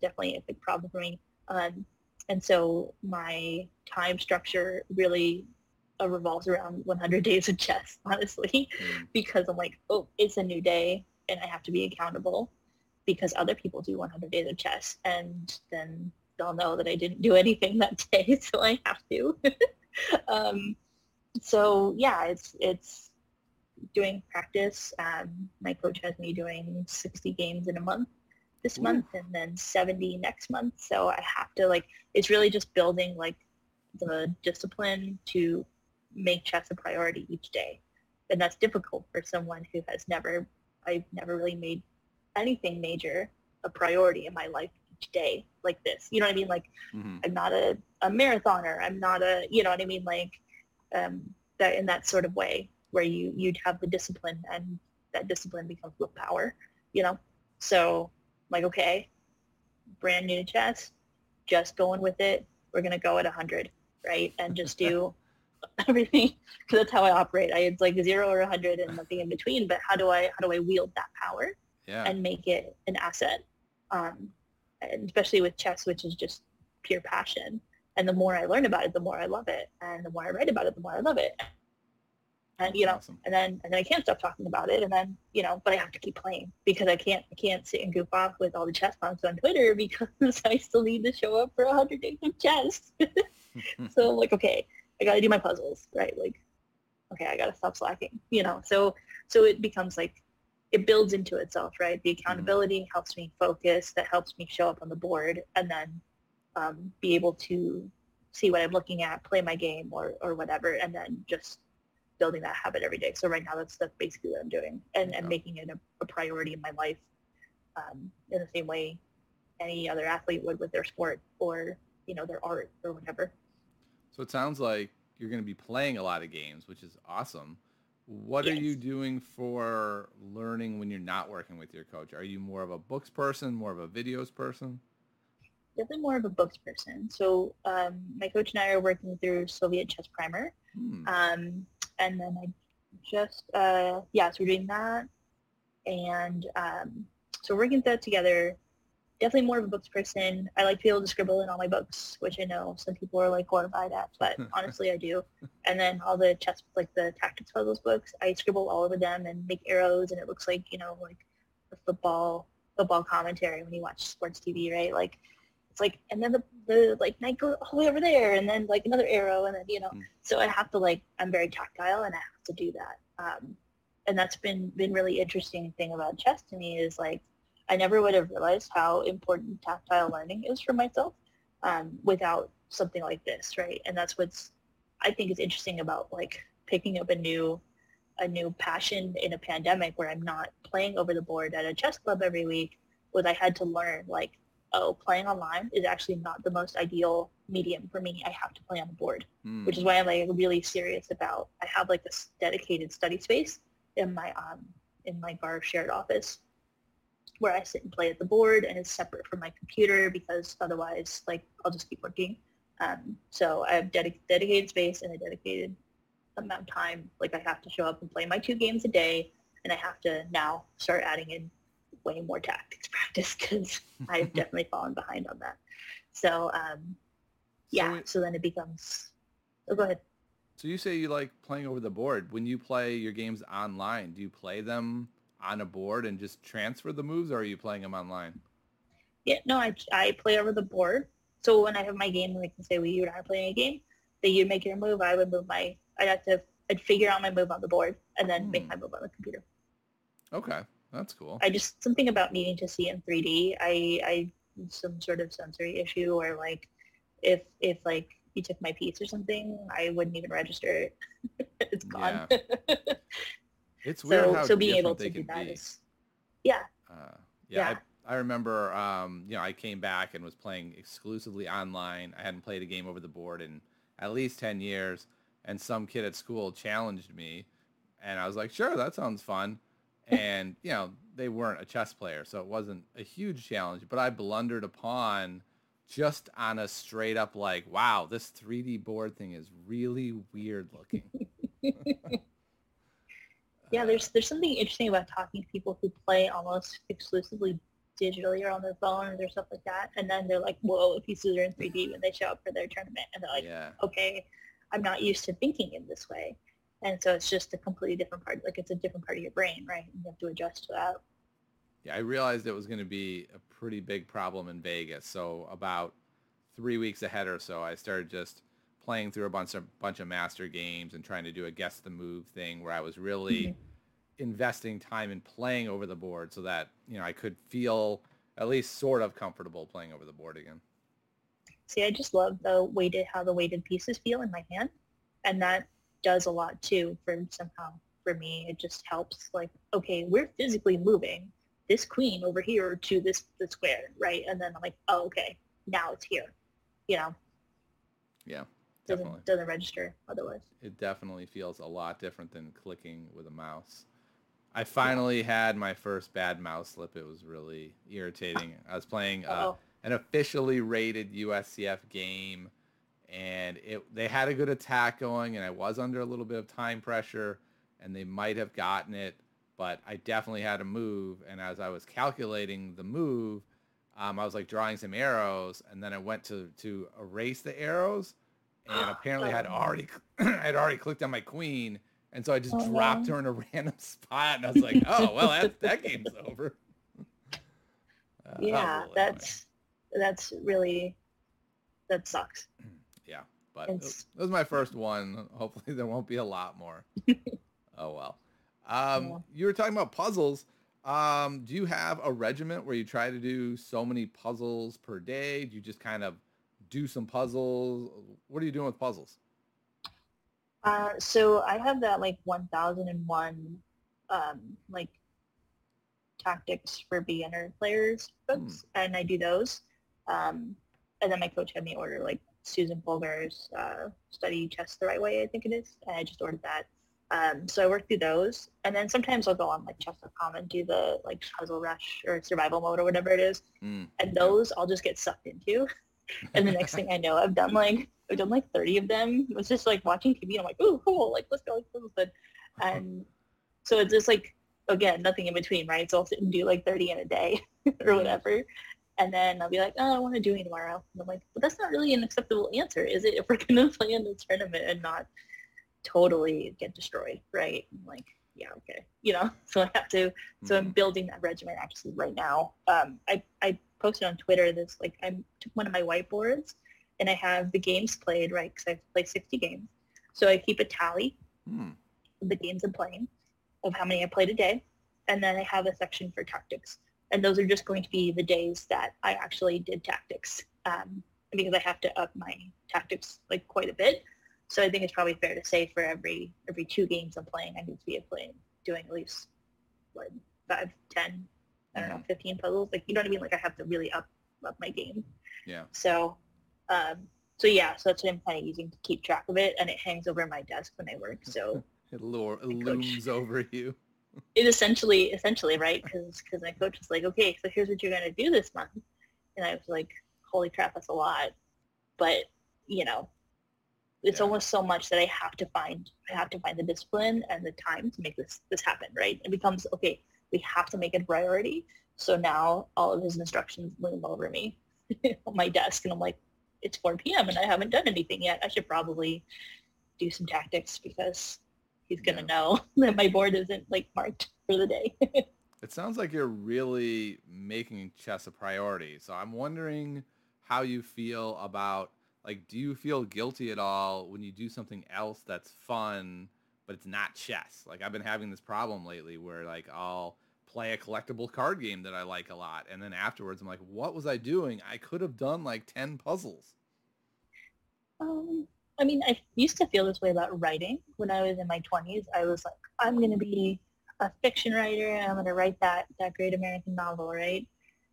definitely a big problem for me. Um, and so my time structure really uh, revolves around 100 days of chess, <laughs> honestly, mm. because I'm like, oh, it's a new day and I have to be accountable because other people do 100 days of chess and then they'll know that I didn't do <laughs> anything that day, so I have to. <laughs> um, so yeah, it's it's doing practice. Um, my coach has me doing 60 games in a month this Ooh. month and then 70 next month. So I have to like, it's really just building like the discipline to make chess a priority each day. And that's difficult for someone who has never, I've never really made anything major a priority in my life each day like this. You know what I mean? Like mm-hmm. I'm not a, a marathoner. I'm not a, you know what I mean? Like um, that in that sort of way where you you'd have the discipline and that discipline becomes the power, you know? So like, okay, brand new chess, just going with it. We're going to go at 100, right? And just do <laughs> everything because that's how I operate. I it's like zero or 100 and nothing in between. But how do I how do I wield that power yeah. and make it an asset? Um, and especially with chess, which is just pure passion. And the more I learn about it, the more I love it. And the more I write about it, the more I love it and you know awesome. and then and then i can't stop talking about it and then you know but i have to keep playing because i can't i can't sit and goof off with all the chess moms on twitter <laughs> because i still need to show up for a 100 days of chess <laughs> so i'm like okay i gotta do my puzzles right like okay i gotta stop slacking you know so so it becomes like it builds into itself right the mm-hmm. accountability mm-hmm. helps me focus that helps me show up on the board and then um, be able to see what i'm looking at play my game or or whatever and then just building that habit every day. So right now, that's that's basically what I'm doing, and and making it a, a priority in my life, um, in the same way any other athlete would with their sport or you know their art or whatever. So it sounds like you're going to be playing a lot of games, which is awesome. What yes. are you doing for learning when you're not working with your coach? Are you more of a books person, more of a videos person? Definitely more of a books person. So um, my coach and I are working through Soviet Chess Primer. Hmm. Um, and then I just uh, yeah, so we're doing that, and um, so we're working that together. Definitely more of a books person. I like to be able to scribble in all my books, which I know some people are like horrified at, but <laughs> honestly I do. And then all the chess, like the tactics puzzles books, I scribble all over them and make arrows, and it looks like you know like the football football commentary when you watch sports TV, right? Like it's like and then the, the like knight goes all the way over there and then like another arrow and then you know. Mm. so i have to like i'm very tactile and i have to do that. Um, and that's been been really interesting thing about chess to me is like i never would have realized how important tactile learning is for myself um, without something like this right? And that's what's i think is interesting about like picking up a new a new passion in a pandemic where i'm not playing over the board at a chess club every week was i had to learn like oh, playing online is actually not the most ideal medium for me. I have to play on the board, mm. which is why I'm like really serious about. I have like this dedicated study space in my um in my bar shared office where I sit and play at the board, and it's separate from my computer because otherwise, like, I'll just keep working. Um, so I have dedicated dedicated space and a dedicated amount of time. Like I have to show up and play my two games a day, and I have to now start adding in way more tactics practice because <laughs> I've definitely fallen behind on that. So um, yeah, so, it, so then it becomes. Oh, go ahead. So you say you like playing over the board. When you play your games online, do you play them on a board and just transfer the moves, or are you playing them online? Yeah, no, I, I play over the board. So when I have my game, like say we you and I are playing a game, that you make your move, I would move my. I'd have to. I'd figure out my move on the board and then mm. make my move on the computer. Okay. That's cool. I just something about needing to see in 3D. I I some sort of sensory issue or like if if like you took my piece or something, I wouldn't even register it. <laughs> it's gone. Yeah. <laughs> it's weird so, how so being able to do that is yeah. Uh, yeah. yeah. I, I remember, um, you know, I came back and was playing exclusively online. I hadn't played a game over the board in at least 10 years. And some kid at school challenged me. And I was like, sure, that sounds fun and you know they weren't a chess player, so it wasn't a huge challenge. But I blundered upon just on a straight up like, wow, this 3D board thing is really weird looking. <laughs> <laughs> yeah, there's there's something interesting about talking to people who play almost exclusively digitally or on their phone or stuff like that. And then they're like, whoa, pieces are in 3D when they show up for their tournament. And they're like, yeah. okay, I'm not used to thinking in this way. And so it's just a completely different part. Like it's a different part of your brain, right? And you have to adjust to that. Yeah, I realized it was going to be a pretty big problem in Vegas. So about three weeks ahead or so, I started just playing through a bunch of bunch of master games and trying to do a guess the move thing where I was really mm-hmm. investing time in playing over the board so that you know I could feel at least sort of comfortable playing over the board again. See, I just love the weighted how the weighted pieces feel in my hand, and that does a lot too for somehow for me. It just helps like okay, we're physically moving this queen over here to this the square, right? And then I'm like, oh, okay, now it's here, you know. Yeah, doesn't doesn't register otherwise. It definitely feels a lot different than clicking with a mouse. I finally yeah. had my first bad mouse slip. It was really irritating. I was playing uh, an officially rated USCF game, and it they had a good attack going, and I was under a little bit of time pressure, and they might have gotten it but I definitely had a move. And as I was calculating the move, um, I was like drawing some arrows, and then I went to to erase the arrows, and <gasps> apparently I had already I <clears throat> had already clicked on my queen, and so I just oh, dropped her in a <laughs> random spot, and I was like, oh well, that that game's <laughs> over. <laughs> Uh, yeah, really that's that's really that sucks. <clears throat> But it was my first one. Hopefully, there won't be a lot more. <laughs> oh well. Um, yeah. You were talking about puzzles. Um, do you have a regiment where you try to do so many puzzles per day? Do you just kind of do some puzzles? What are you doing with puzzles? Uh, so I have that like 1001 um, like tactics for beginner players books, hmm. and I do those. Um, and then my coach had me order like Susan Polgar's uh, Study Chess the Right Way, I think it is, and I just ordered that. Um, so I work through those, and then sometimes I'll go on like chess.com and do the like puzzle rush or survival mode or whatever it is, mm. and those I'll just get sucked into. <laughs> and the next thing I know, I've done like I've done like 30 of them. It was just like watching TV. And I'm like, oh, cool, like let's go, let's go, let's go. And so it's just like again, nothing in between, right? So I'll sit and do like 30 in a day <laughs> or whatever. And then I'll be like, oh, I want to do it tomorrow. And I'm like, but that's not really an acceptable answer, is it? If we're <laughs> going to play in the tournament and not totally get destroyed, right? I'm like, yeah, okay, you know. <laughs> So I have to. So I'm mm-hmm. building that regimen actually right now. Um, I I posted on Twitter this like I took one of my whiteboards and I have the games played right because I play 60 games. So I keep a tally mm. of the games I'm playing of how many I played a day, and then I have a section for tactics. And those are just going to be the days that I actually did tactics um, because I have to up my tactics like quite a bit. So I think it's probably fair to say for every every two games I'm playing, I need to be playing doing at least what five, ten, I don't know, mm-hmm. fifteen puzzles. Like you know what I mean? Like I have to really up up my game. Yeah. So, um, so yeah, so that's what I'm kind of using to keep track of it, and it hangs over my desk when I work. So <laughs> it lure, looms over you. It essentially, essentially, right? Because because my coach was like, okay, so here's what you're gonna do this month, and I was like, holy crap, that's a lot. But you know, it's yeah. almost so much that I have to find I have to find the discipline and the time to make this this happen, right? It becomes okay, we have to make it a priority. So now all of his instructions loom over me <laughs> on my desk and I'm like, it's 4 p.m. and I haven't done anything yet. I should probably do some tactics because he's gonna yeah. know <laughs> that my board isn't like marked for the day. <laughs> it sounds like you're really making chess a priority. So I'm wondering how you feel about like do you feel guilty at all when you do something else that's fun but it's not chess like i've been having this problem lately where like i'll play a collectible card game that i like a lot and then afterwards i'm like what was i doing i could have done like 10 puzzles um i mean i used to feel this way about writing when i was in my 20s i was like i'm going to be a fiction writer and i'm going to write that that great american novel right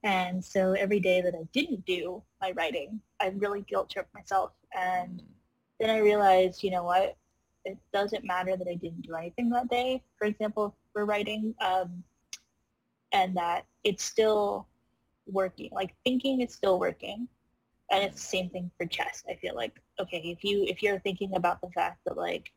and so every day that I didn't do my writing, I really guilt tripped myself. And then I realized, you know what, it doesn't matter that I didn't do anything that day, for example, for writing, um, and that it's still working. Like thinking is still working. And it's the same thing for chess. I feel like, okay, if you if you're thinking about the fact that like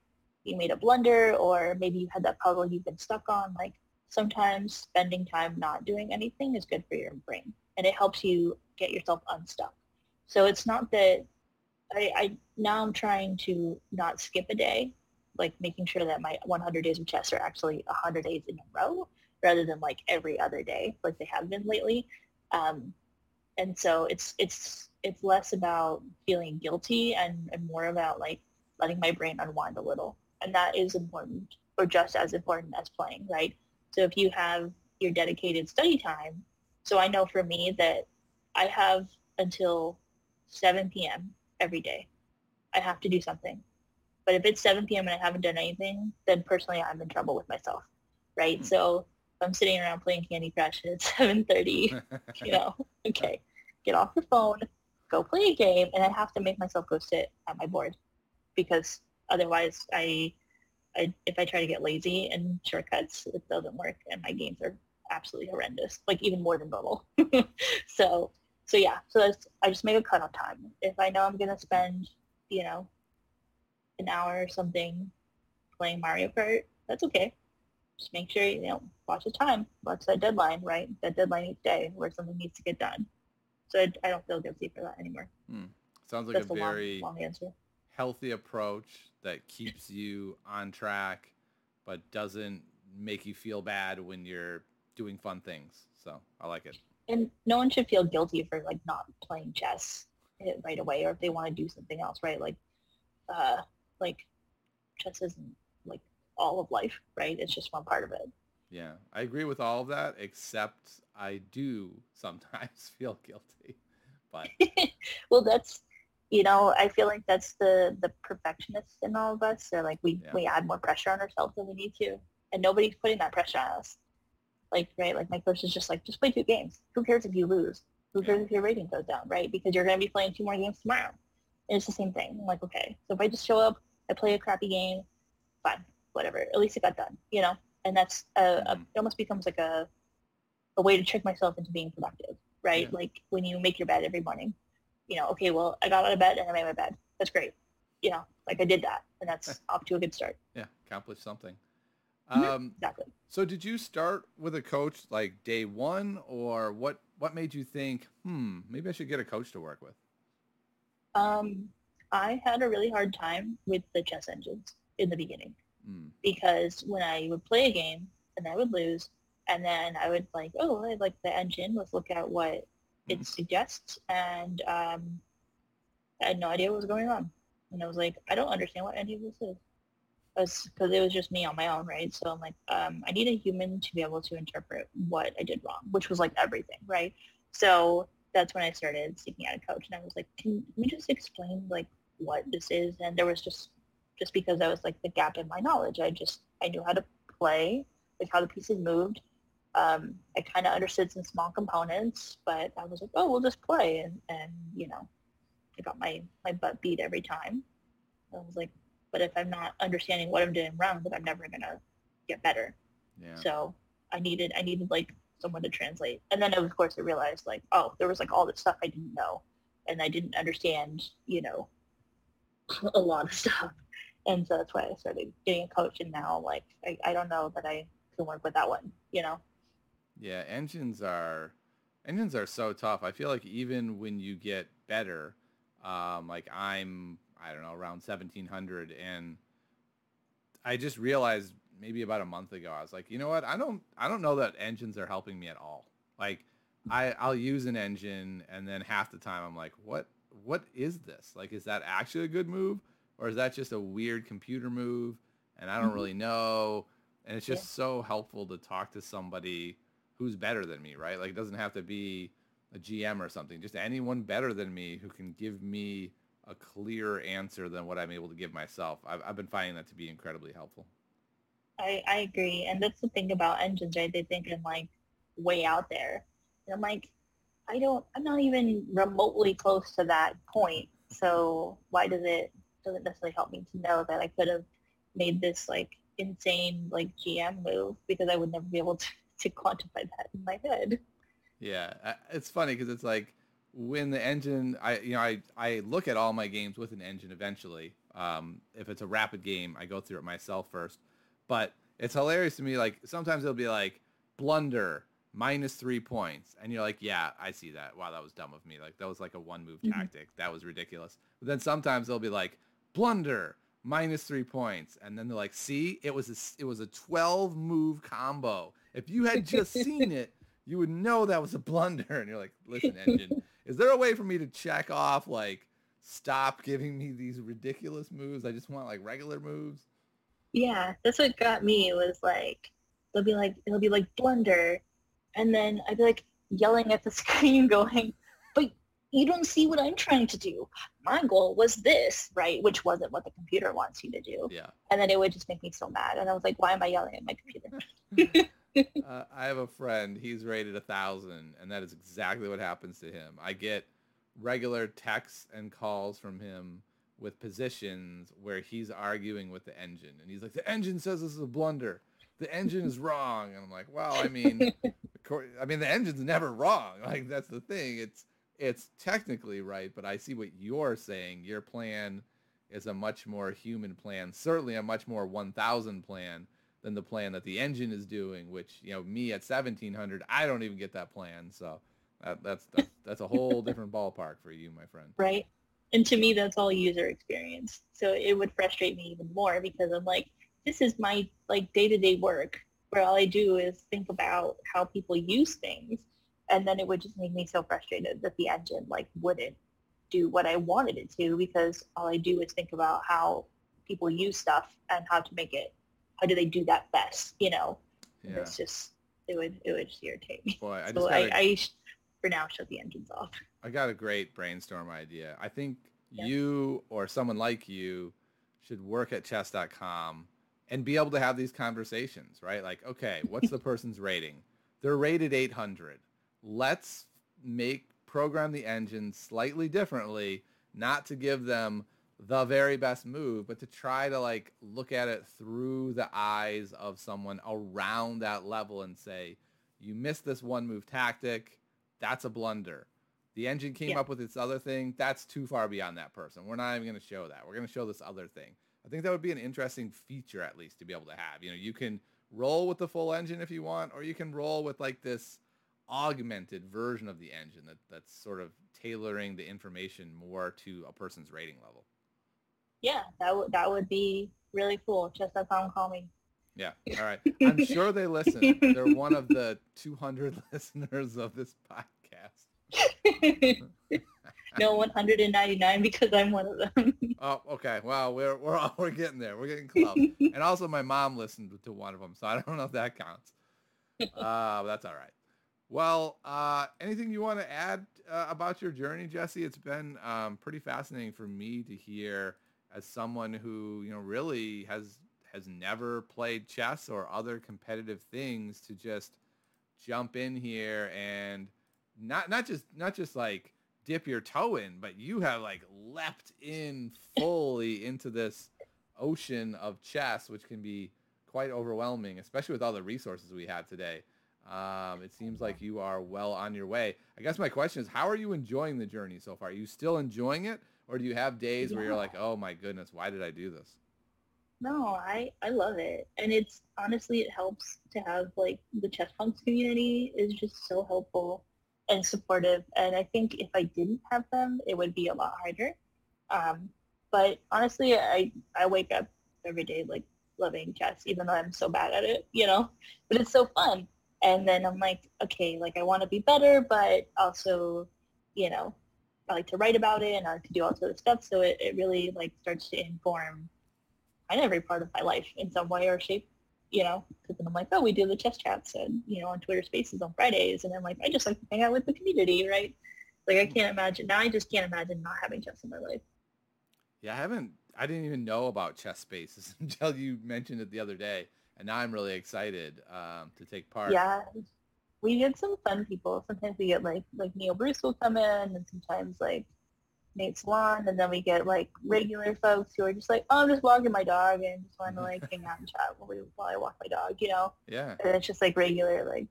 you made a blunder or maybe you had that puzzle you've been stuck on, like sometimes spending time not doing anything is good for your brain and it helps you get yourself unstuck. So it's not that I, I now I'm trying to not skip a day, like making sure that my 100 days of chess are actually 100 days in a row rather than like every other day like they have been lately. Um, and so it's it's it's less about feeling guilty and, and more about like letting my brain unwind a little. And that is important or just as important as playing, right? So if you have your dedicated study time, so I know for me that I have until 7 p.m. every day. I have to do something. But if it's 7 p.m. and I haven't done anything, then personally I'm in trouble with myself, right? Mm-hmm. So I'm sitting around playing Candy Crush and it's <laughs> 7.30, you know, <laughs> okay, get off your phone, go play a game, and I have to make myself go sit at my board because otherwise I, I if I try to get lazy and shortcuts, it doesn't work and my games are absolutely horrendous, like even more than Bubble. <laughs> so, so yeah, so that's, I just make a cutoff time. If I know I'm going to spend, you know, an hour or something playing Mario Kart, that's okay. Just make sure, you know, watch the time, watch that deadline, right? That deadline each day where something needs to get done. So I, I don't feel guilty for that anymore. Hmm. Sounds like that's a very long, long answer. healthy approach that keeps you on track, but doesn't make you feel bad when you're doing fun things. So I like it. And no one should feel guilty for like not playing chess right away, or if they want to do something else, right? Like, uh, like chess isn't all of life, right? It's just one part of it. Yeah, I agree with all of that, except I do sometimes <laughs> feel guilty. But <laughs> well, that's you know, I feel like that's the the perfectionists in all of us. So like we yeah. we add more pressure on ourselves than we need to, and nobody's putting that pressure on us. Like, right, like my coach is just like, just play two games. Who cares if you lose? Who cares if your rating goes down, right? Because you're going to be playing two more games tomorrow. And it's the same thing. I'm like, okay, so if I just show up, I play a crappy game, fine, whatever. At least it got done, you know? And that's, a, a, mm-hmm. it almost becomes like a, a way to trick myself into being productive, right? Yeah. Like when you make your bed every morning, you know, okay, well, I got out of bed and I made my bed. That's great. You know, like I did that, and that's <laughs> off to a good start. Yeah, accomplished something. Mm-hmm. Um, exactly. So did you start with a coach like day one, or what? What made you think, hmm, maybe I should get a coach to work with? Um, I had a really hard time with the chess engines in the beginning mm. because when I would play a game and I would lose, and then I would like, oh, I like the engine. Let's look at what it mm. suggests, and um, I had no idea what was going on, and I was like, I don't understand what any of this is because it was just me on my own, right? So I'm like, um, I need a human to be able to interpret what I did wrong, which was like everything, right? So that's when I started seeking out a coach, and I was like, can we just explain like what this is? And there was just just because that was like the gap in my knowledge. I just I knew how to play, like how the pieces moved. Um, I kind of understood some small components, but I was like, oh, we'll just play, and and you know, I got my my butt beat every time. I was like, but if I'm not understanding what I'm doing wrong, then I'm never gonna get better. Yeah. So I needed I needed like someone to translate. And then of course I realized like, oh, there was like all this stuff I didn't know and I didn't understand, you know, <laughs> a lot of stuff. And so that's why I started getting a coach and now like I, I don't know that I can work with that one, you know? Yeah, engines are engines are so tough. I feel like even when you get better, um, like I'm I don't know, around 1700. And I just realized maybe about a month ago, I was like, you know what? I don't, I don't know that engines are helping me at all. Like I, I'll use an engine and then half the time I'm like, what, what is this? Like, is that actually a good move or is that just a weird computer move? And I don't mm-hmm. really know. And it's just yeah. so helpful to talk to somebody who's better than me, right? Like it doesn't have to be a GM or something, just anyone better than me who can give me a clearer answer than what I'm able to give myself. I've, I've been finding that to be incredibly helpful. I, I agree. And that's the thing about engines, right? They think I'm like way out there. And I'm like, I don't, I'm not even remotely close to that point. So why does it, doesn't necessarily help me to know that I could have made this like insane like GM move because I would never be able to, to quantify that in my head. Yeah. It's funny because it's like, when the engine, I you know I I look at all my games with an engine eventually. Um, if it's a rapid game, I go through it myself first. But It's hilarious to me. Like sometimes it'll be like blunder minus three points, and you're like, yeah, I see that. Wow, that was dumb of me. Like that was like a one move mm-hmm. tactic. That was ridiculous. But then sometimes they'll be like blunder minus three points, and then they're like, see, it was a it was a twelve move combo. If you had just <laughs> seen it, you would know that was a blunder. And you're like, listen, engine, <laughs> is there a way for me to check off like stop giving me these ridiculous moves? I just want like regular moves. Yeah, that's what got me was like they'll be like it'll be like blunder and then I'd be like yelling at the <laughs> screen going, but you don't see what I'm trying to do. My goal was this, right? Which wasn't what the computer wants you to do. Yeah. And then it would just make me so mad. And I was like, why am I yelling at my computer? <laughs> <laughs> uh, I have a friend. He's rated a thousand, and that is exactly what happens to him. I get regular texts and calls from him with positions where he's arguing with the engine, and he's like, "The engine says this is a blunder. The engine is wrong." And I'm like, "Well, I mean, <laughs> I mean, the engine's never wrong. Like that's the thing. It's it's technically right, but I see what you're saying. Your plan is a much more human plan, certainly a much more 1000 plan than the plan that the engine is doing, which, you know, me at 1700, I don't even get that plan. So that, that's, that's, <laughs> that's a whole different ballpark for you, my friend. Right. And to me, that's all user experience. So it would frustrate me even more because I'm like, this is my like day-to-day work where all I do is think about how people use things. And then it would just make me so frustrated that the engine like wouldn't do what I wanted it to because all I do is think about how people use stuff and how to make it, how do they do that best, you know? Yeah. It's just, it would, it would just irritate me. Boy, I so I, I, for now, shut the engines off. I got a great brainstorm idea. I think yeah. you or someone like you should work at chess.com and be able to have these conversations, right? Like, okay, what's the <laughs> person's rating? They're rated 800. Let's make program the engine slightly differently, not to give them the very best move, but to try to like look at it through the eyes of someone around that level and say, you missed this one move tactic. That's a blunder. The engine came yeah. up with this other thing. That's too far beyond that person. We're not even going to show that. We're going to show this other thing. I think that would be an interesting feature at least to be able to have. You know, you can roll with the full engine if you want, or you can roll with like this augmented version of the engine that, that's sort of tailoring the information more to a person's rating level. Yeah, that would that would be really cool. Just as I'm calling. Me. Yeah. All right. I'm sure they listen. They're one of the 200 <laughs> listeners of this podcast. <laughs> no 199 because I'm one of them. <laughs> oh, okay. Well, we're we're we're getting there. We're getting close. and also, my mom listened to one of them, so I don't know if that counts. Uh, that's all right. Well, uh, anything you want to add uh, about your journey, Jesse? It's been um, pretty fascinating for me to hear as someone who you know really has has never played chess or other competitive things to just jump in here and not not just not just like dip your toe in, but you have like leapt in fully into this ocean of chess, which can be quite overwhelming, especially with all the resources we have today. Um, it seems like you are well on your way. I guess my question is, how are you enjoying the journey so far? Are you still enjoying it, or do you have days yeah. where you're like, oh my goodness, why did I do this? No, I, I love it. And it's honestly, it helps to have like the chess punks community is just so helpful and supportive. And I think if I didn't have them, it would be a lot harder. Um, but honestly, I, I wake up every day like loving chess, even though I'm so bad at it, you know, but it's so fun. And then I'm like, okay, like I want to be better, but also, you know, I like to write about it and I like to do all sorts of stuff. So it, it really like starts to inform kind of every part of my life in some way or shape you know, because then I'm like, oh, we do the chess chats and, you know, on Twitter Spaces on Fridays. And I'm like, I just like to hang out with the community, right? Like, I can't imagine. Now I just can't imagine not having chess in my life. Yeah, I haven't, I didn't even know about chess spaces <laughs> until you mentioned it the other day. And now I'm really excited um, to take part. Yeah. We get some fun people. Sometimes we get like, like Neil Bruce will come in and sometimes like Nate Solon, and then we get like regular folks who are just like, oh, I'm just walking my dog and just want to like hang out and chat while, we, while I walk my dog, you know? Yeah. And it's just like regular, like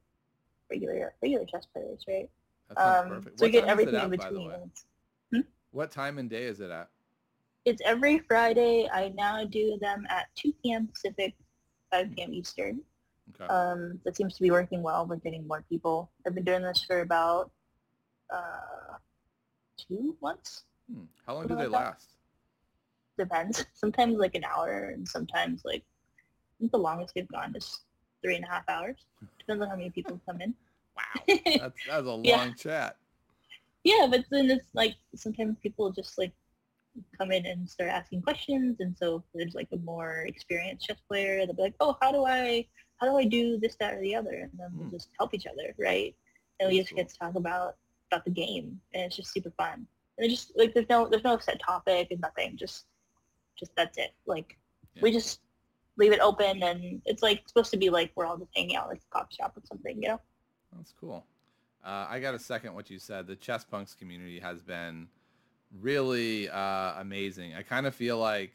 regular, regular chess players, right? That Um, perfect. So we get everything at, in between. Hmm? What time and day is it at? It's every Friday. I now do them at 2 p.m. Pacific, 5 p.m. Eastern. Okay. Um, that seems to be working well. We're getting more people. I've been doing this for about uh, two months. Hmm. How long do they like last? Depends. Sometimes like an hour, and sometimes like I think the longest we've gone is three and a half hours. Depends on how many people come in. Wow. <laughs> That's that's a long Yeah. chat. yeah, but then it's like sometimes people just like come in and start asking questions, and so if there's like a more experienced chess player. They'll be like, "Oh, how do I how do I do this, that, or the other?" And then we'll Hmm. just help each other, right? And we just get to talk about about the game, and it's just super fun. And it just like there's no there's no set topic and nothing. Just just that's it. Like we just leave it open, and it's like supposed to be like we're all just hanging out like a coffee shop or something, you know? That's cool. Uh, I got to second what you said. The chess punks community has been really uh, amazing. I kind of feel like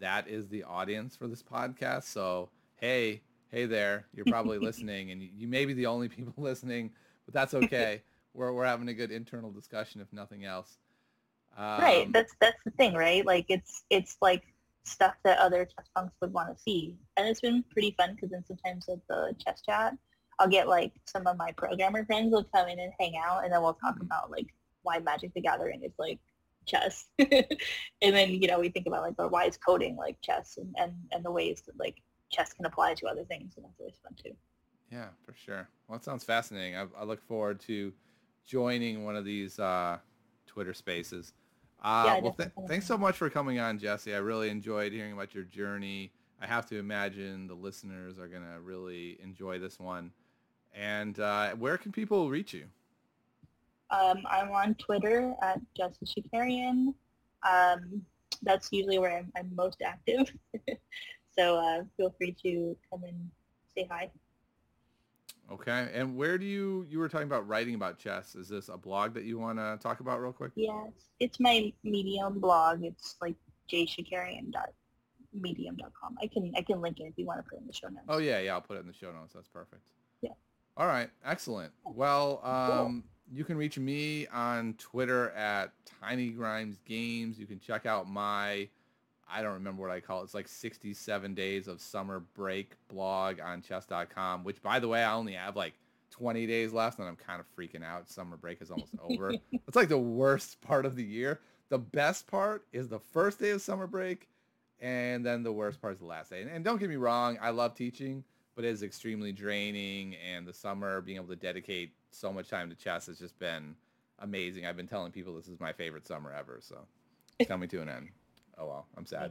that is the audience for this podcast. So hey, hey there, you're probably <laughs> listening, and you, you may be the only people <laughs> listening, but that's <laughs> okay. we're we're having a good internal discussion, if nothing else. Um, right. That's that's the thing, right? Like it's it's like stuff that other chess punks would want to see, and it's been pretty fun because then sometimes at the chess chat, I'll get like some of my programmer friends will come in and hang out, and then we'll talk Mhm. about like why Magic the Gathering is like chess, <laughs> and then you know we think about like but why is coding like chess, and and and the ways that like chess can apply to other things, and that's always fun too. Yeah, for sure. Well, that sounds fascinating. I, I look forward to joining one of these uh, Twitter spaces. Uh, Yeah, well, th- thanks so much for coming on, Jesse. I really enjoyed hearing about your journey. I have to imagine the listeners are going to really enjoy this one. And uh, where can people reach you? Um, I'm on Twitter at Justice Shakarian. Um, that's usually where I'm, I'm most active. <laughs> so uh, feel free to come and say hi. Okay. And where do you, you were talking about writing about chess. Is this a blog that you want to talk about real quick? Yes, it's my Medium blog. It's like jshakarian.medium.com. I can I can link it if you want to put it in the show notes. Oh yeah, yeah, I'll put it in the show notes. That's perfect. Yeah. All right, excellent. Well, um, you can reach me on Twitter at Tiny Grimes Games. You can check out my, I don't remember what I call it. It's like 67 days of summer break blog on chess.com, which by the way, I only have like 20 days left and I'm kind of freaking out. Summer break is almost over. <laughs> It's like the worst part of the year. The best part is the first day of summer break and then the worst part is the last day. And, and don't get me wrong, I love teaching, but it is extremely draining. And the summer, being able to dedicate so much time to chess has just been amazing. I've been telling people this is my favorite summer ever. So it's coming to an end. Oh well, I'm sad.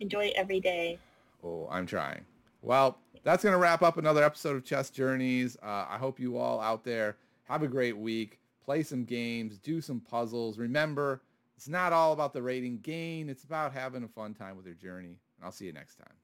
Enjoy every day. Oh, I'm trying. Well, that's going to wrap up another episode of Chess Journeys. Uh, I hope you all out there have a great week. Play some games, do some puzzles. Remember, it's not all about the rating gain. It's about having a fun time with your journey. And I'll see you next time.